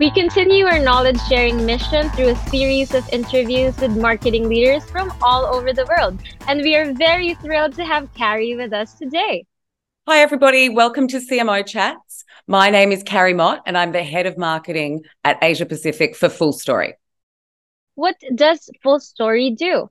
We continue our knowledge sharing mission through a series of interviews with marketing leaders from all over the world. And we are very thrilled to have Carrie with us today. Hi, everybody. Welcome to CMO Chats. My name is Carrie Mott, and I'm the head of marketing at Asia Pacific for FullStory. What does FullStory do?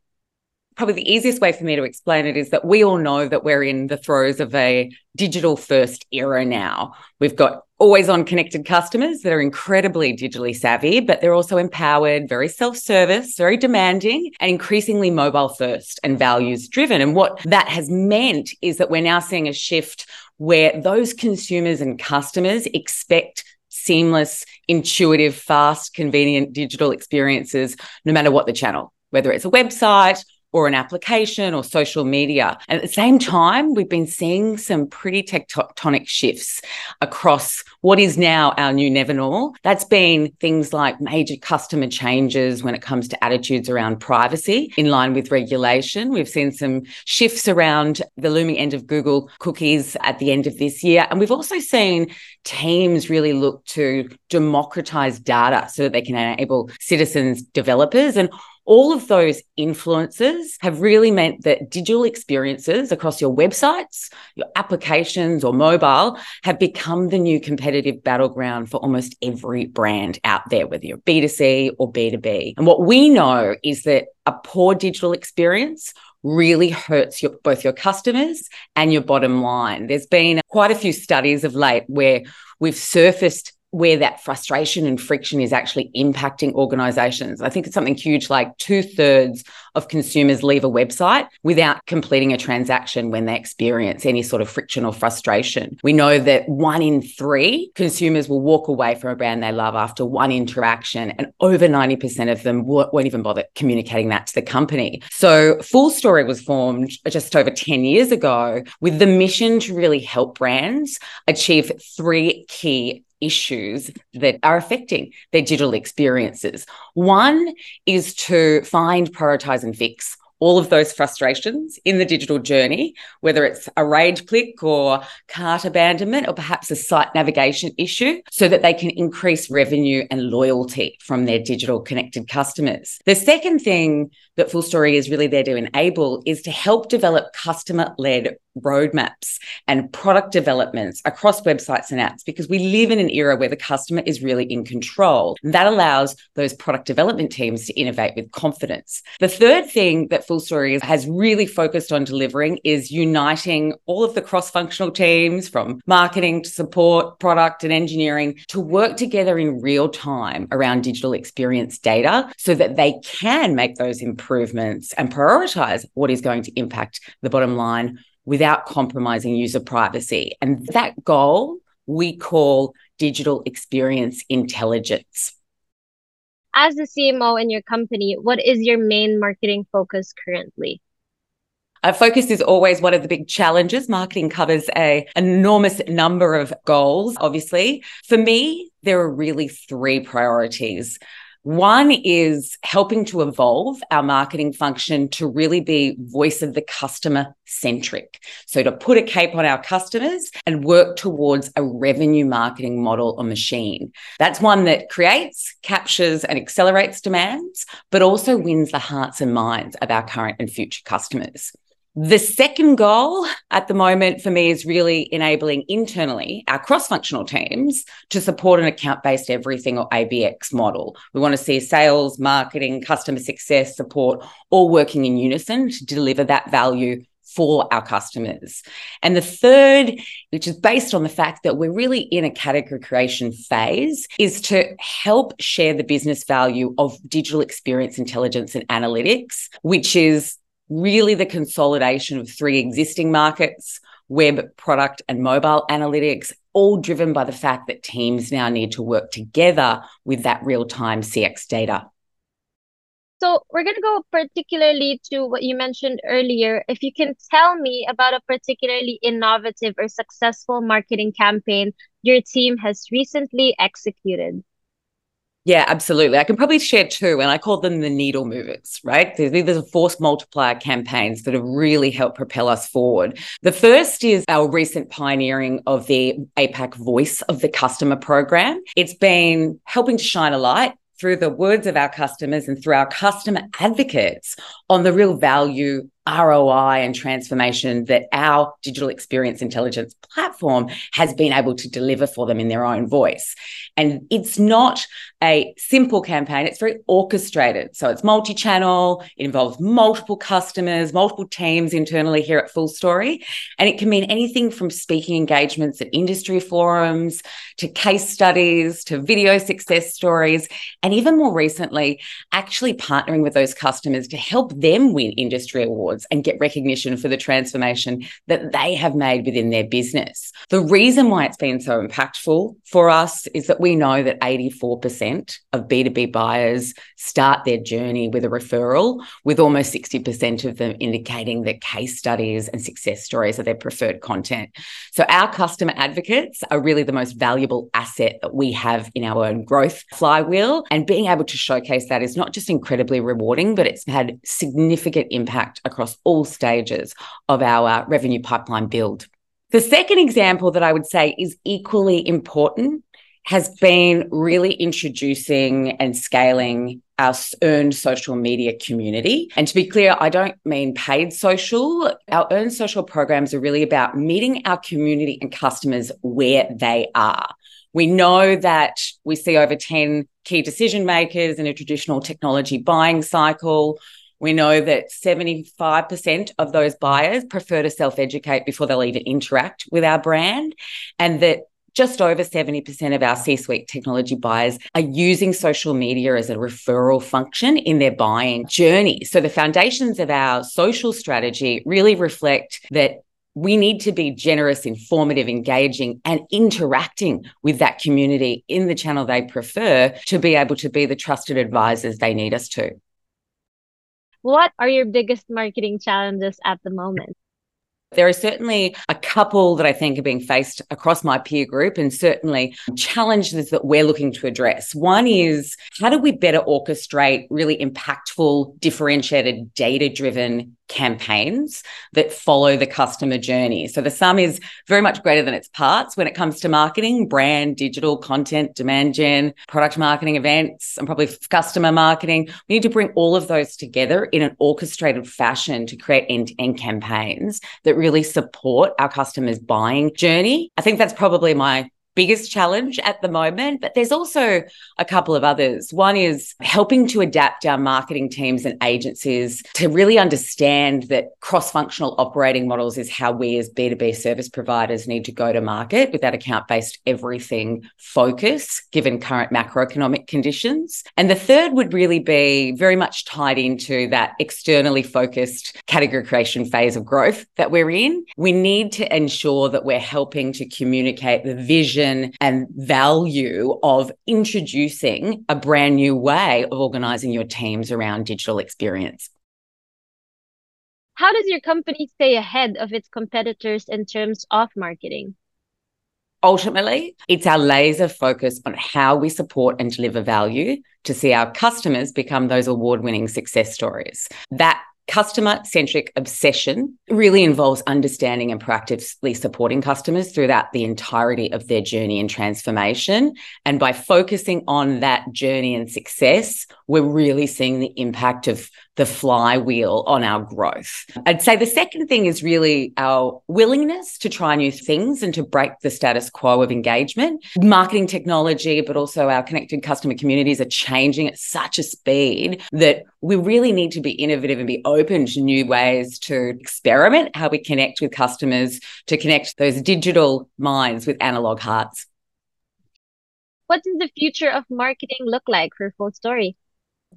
Probably the easiest way for me to explain it is that we all know that we're in the throes of a digital first era now. We've got always on connected customers that are incredibly digitally savvy, but they're also empowered, very self service, very demanding, and increasingly mobile first and values driven. And what that has meant is that we're now seeing a shift where those consumers and customers expect seamless, intuitive, fast, convenient digital experiences, no matter what the channel, whether it's a website or an application or social media. And at the same time, we've been seeing some pretty tectonic shifts across what is now our new never normal. That's been things like major customer changes when it comes to attitudes around privacy in line with regulation. We've seen some shifts around the looming end of Google cookies at the end of this year. And we've also seen teams really look to democratize data so that they can enable citizens, developers, and all of those influences have really meant that digital experiences across your websites, your applications, or mobile have become the new competitive battleground for almost every brand out there, whether you're B2C or B2B. And what we know is that a poor digital experience really hurts your, both your customers and your bottom line. There's been quite a few studies of late where we've surfaced where that frustration and friction is actually impacting organizations. I think it's something huge like two thirds of consumers leave a website without completing a transaction when they experience any sort of friction or frustration. We know that one in three consumers will walk away from a brand they love after one interaction, and over 90% of them won't even bother communicating that to the company. So, FullStory was formed just over 10 years ago with the mission to really help brands achieve three key issues that are affecting their digital experiences. One is to find, prioritize, and fix all of those frustrations in the digital journey, whether it's a rage click or cart abandonment or perhaps a site navigation issue, so that they can increase revenue and loyalty from their digital connected customers. The second thing that FullStory is really there to enable is to help develop customer led roadmaps and product developments across websites and apps because we live in an era where the customer is really in control. That allows those product development teams to innovate with confidence. The third thing that FullStory has really focused on delivering is uniting all of the cross functional teams from marketing to support, product, and engineering to work together in real time around digital experience data so that they can make those improvements and prioritize what is going to impact the bottom line without compromising user privacy. And that goal we call digital experience intelligence. As the CMO in your company, what is your main marketing focus currently? Our focus is always one of the big challenges. Marketing covers a enormous number of goals, obviously. For me, there are really three priorities. One is helping to evolve our marketing function to really be voice of the customer centric. So to put a cape on our customers and work towards a revenue marketing model or machine. That's one that creates, captures, and accelerates demands, but also wins the hearts and minds of our current and future customers. The second goal at the moment for me is really enabling internally our cross functional teams to support an account based everything or ABX model. We want to see sales, marketing, customer success, support all working in unison to deliver that value for our customers. And the third, which is based on the fact that we're really in a category creation phase, is to help share the business value of digital experience intelligence and analytics, which is really the consolidation of three existing markets web, product, and mobile analytics, all driven by the fact that teams now need to work together with that real time CX data. So, we're going to go particularly to what you mentioned earlier. If you can tell me about a particularly innovative or successful marketing campaign your team has recently executed. Yeah, absolutely. I can probably share two, and I call them the needle movers, right? These are force multiplier campaigns that have really helped propel us forward. The first is our recent pioneering of the APAC Voice of the Customer program. It's been helping to shine a light through the words of our customers and through our customer advocates on the real value ROI and transformation that our digital experience intelligence platform has been able to deliver for them in their own voice. And it's not a simple campaign, it's very orchestrated. So it's multi channel, it involves multiple customers, multiple teams internally here at FullStory. And it can mean anything from speaking engagements at industry forums to case studies to video success stories. And even more recently, actually partnering with those customers to help them win industry awards awards and get recognition for the transformation that they have made within their business. The reason why it's been so impactful for us is that we know that 84% of B2B buyers start their journey with a referral, with almost 60% of them indicating that case studies and success stories are their preferred content. So our customer advocates are really the most valuable asset that we have in our own growth flywheel. And being able to showcase that is not just incredibly rewarding, but it's had significant impact across across all stages of our uh, revenue pipeline build. The second example that I would say is equally important has been really introducing and scaling our earned social media community. And to be clear, I don't mean paid social. Our earned social programs are really about meeting our community and customers where they are. We know that we see over 10 key decision makers in a traditional technology buying cycle. We know that 75% of those buyers prefer to self educate before they'll even interact with our brand, and that just over 70% of our C suite technology buyers are using social media as a referral function in their buying journey. So, the foundations of our social strategy really reflect that we need to be generous, informative, engaging, and interacting with that community in the channel they prefer to be able to be the trusted advisors they need us to. What are your biggest marketing challenges at the moment? There are certainly a couple that I think are being faced across my peer group, and certainly challenges that we're looking to address. One is how do we better orchestrate really impactful, differentiated, data driven campaigns that follow the customer journey. So the sum is very much greater than its parts when it comes to marketing, brand, digital content, demand gen, product marketing events, and probably customer marketing. We need to bring all of those together in an orchestrated fashion to create end to end campaigns that really support our customers' buying journey. I think that's probably my biggest challenge at the moment, but there's also a couple of others. One is helping to adapt our marketing teams and agencies to really understand that cross functional operating models is how we as B2B service providers need to go to market with that account based everything focus, given current macroeconomic conditions. And the third would really be very much tied into that externally focused category creation phase of growth that we're in. We need to ensure that we're helping to communicate the vision vision and value of introducing a brand new way of organizing your teams around digital experience. How does your company stay ahead of its competitors in terms of marketing? Ultimately, it's our laser focus on how we support and deliver value to see our customers become those award winning success stories. That Customer centric obsession really involves understanding and proactively supporting customers throughout the entirety of their journey and transformation. And by focusing on that journey and success, we're really seeing the impact of the flywheel on our growth. I'd say the second thing is really our willingness to try new things and to break the status quo of engagement. Marketing technology, but also our connected customer communities are changing at such a speed that we really need to be innovative and be open to new ways to experiment how we connect with customers, to connect those digital minds with analog hearts. What does the future of marketing look like for FullStory?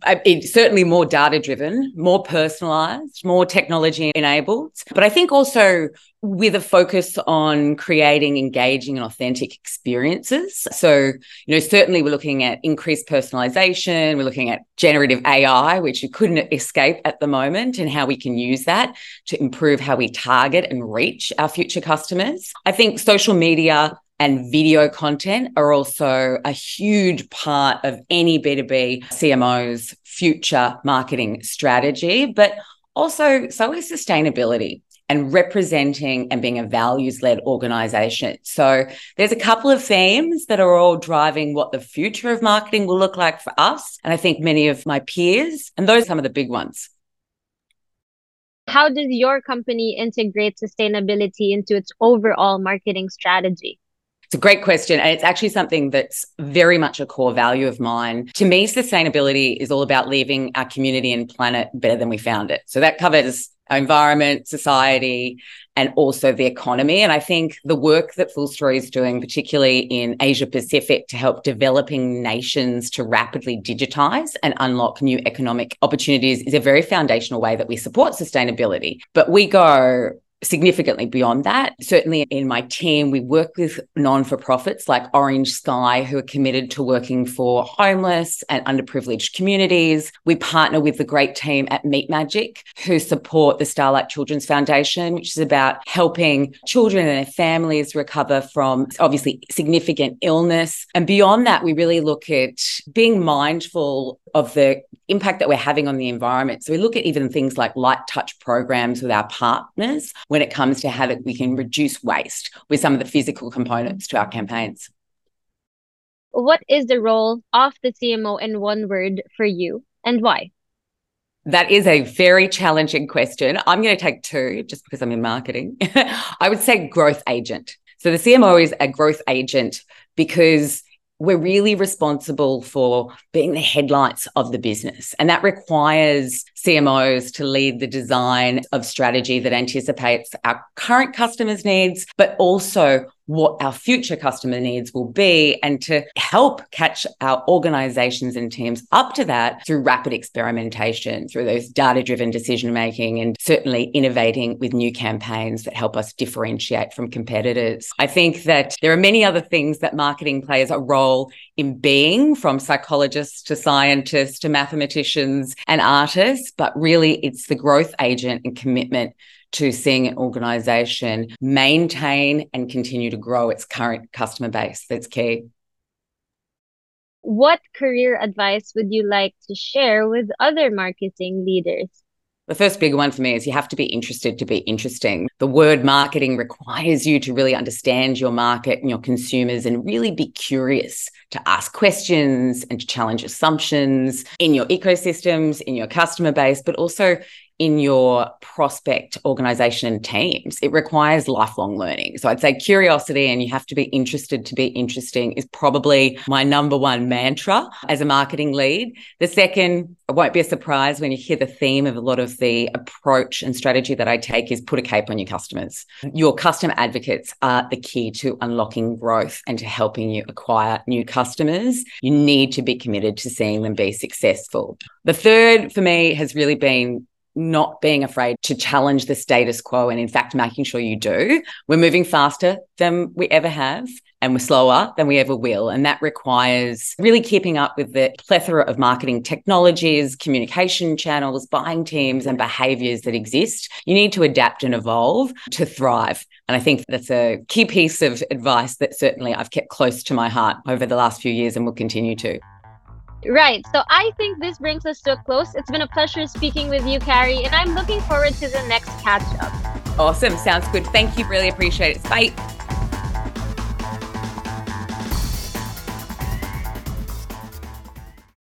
It's certainly more data driven, more personalized, more technology enabled. But I think also with a focus on creating engaging and authentic experiences. So, you know, certainly we're looking at increased personalization, we're looking at generative AI, which you couldn't escape at the moment, and how we can use that to improve how we target and reach our future customers. I think social media and video content are also a huge part of any B2B CMO's future marketing strategy, but also so is sustainability and representing and being a values led organization. So there's a couple of themes that are all driving what the future of marketing will look like for us. And I think many of my peers, and those are some of the big ones. How does your company integrate sustainability into its overall marketing strategy? It's a great question. And it's actually something that's very much a core value of mine. To me, sustainability is all about leaving our community and planet better than we found it. So that covers our environment, society, and also the economy. And I think the work that FullStory is doing, particularly in Asia Pacific, to help developing nations to rapidly digitize and unlock new economic opportunities is a very foundational way that we support sustainability. But we go significantly beyond that. Certainly in my team, we work with non for profits like Orange Sky, who are committed to working for homeless and underprivileged communities. We partner with the great team at Meat Magic, who support the Starlight Children's Foundation, which is about helping children and their families recover from obviously significant illness. And beyond that, we really look at being mindful of the impact that we're having on the environment. So we look at even things like light touch programs with our partners when it comes to how we can reduce waste with some of the physical components to our campaigns. What is the role of the CMO in one word for you and why? That is a very challenging question. I'm going to take two just because I'm in marketing. I would say growth agent. So the CMO is a growth agent because we're really responsible for being the headlights of the business. And that requires CMOs to lead the design of strategy that anticipates our current customers' needs, but also what our future customer needs will be and to help catch our organizations and teams up to that through rapid experimentation, through those data driven decision making, and certainly innovating with new campaigns that help us differentiate from competitors. I think that there are many other things that marketing plays a role in being, from psychologists to scientists to mathematicians and artists, but really it's the growth agent and commitment to seeing an organization maintain and continue to grow its current customer base. That's key. What career advice would you like to share with other marketing leaders? The first big one for me is you have to be interested to be interesting. The word marketing requires you to really understand your market and your consumers and really be curious to ask questions and to challenge assumptions in your ecosystems, in your customer base, but also in your prospect organization and teams. It requires lifelong learning. So I'd say curiosity and you have to be interested to be interesting is probably my number one mantra as a marketing lead. The second, it won't be a surprise when you hear the theme of a lot of the approach and strategy that I take is put a cape on your customers. Your customer advocates are the key to unlocking growth and to helping you acquire new customers. You need to be committed to seeing them be successful. The third for me has really been not being afraid to challenge the status quo and in fact making sure you do. We're moving faster than we ever have and we're slower than we ever will. And that requires really keeping up with the plethora of marketing technologies, communication channels, buying teams, and behaviors that exist. You need to adapt and evolve to thrive. And I think that's a key piece of advice that certainly I've kept close to my heart over the last few years and will continue to. Right. So I think this brings us to a close. It's been a pleasure speaking with you, Carrie, and I'm looking forward to the next catch up. Awesome. Sounds good. Thank you. Really appreciate it. Bye.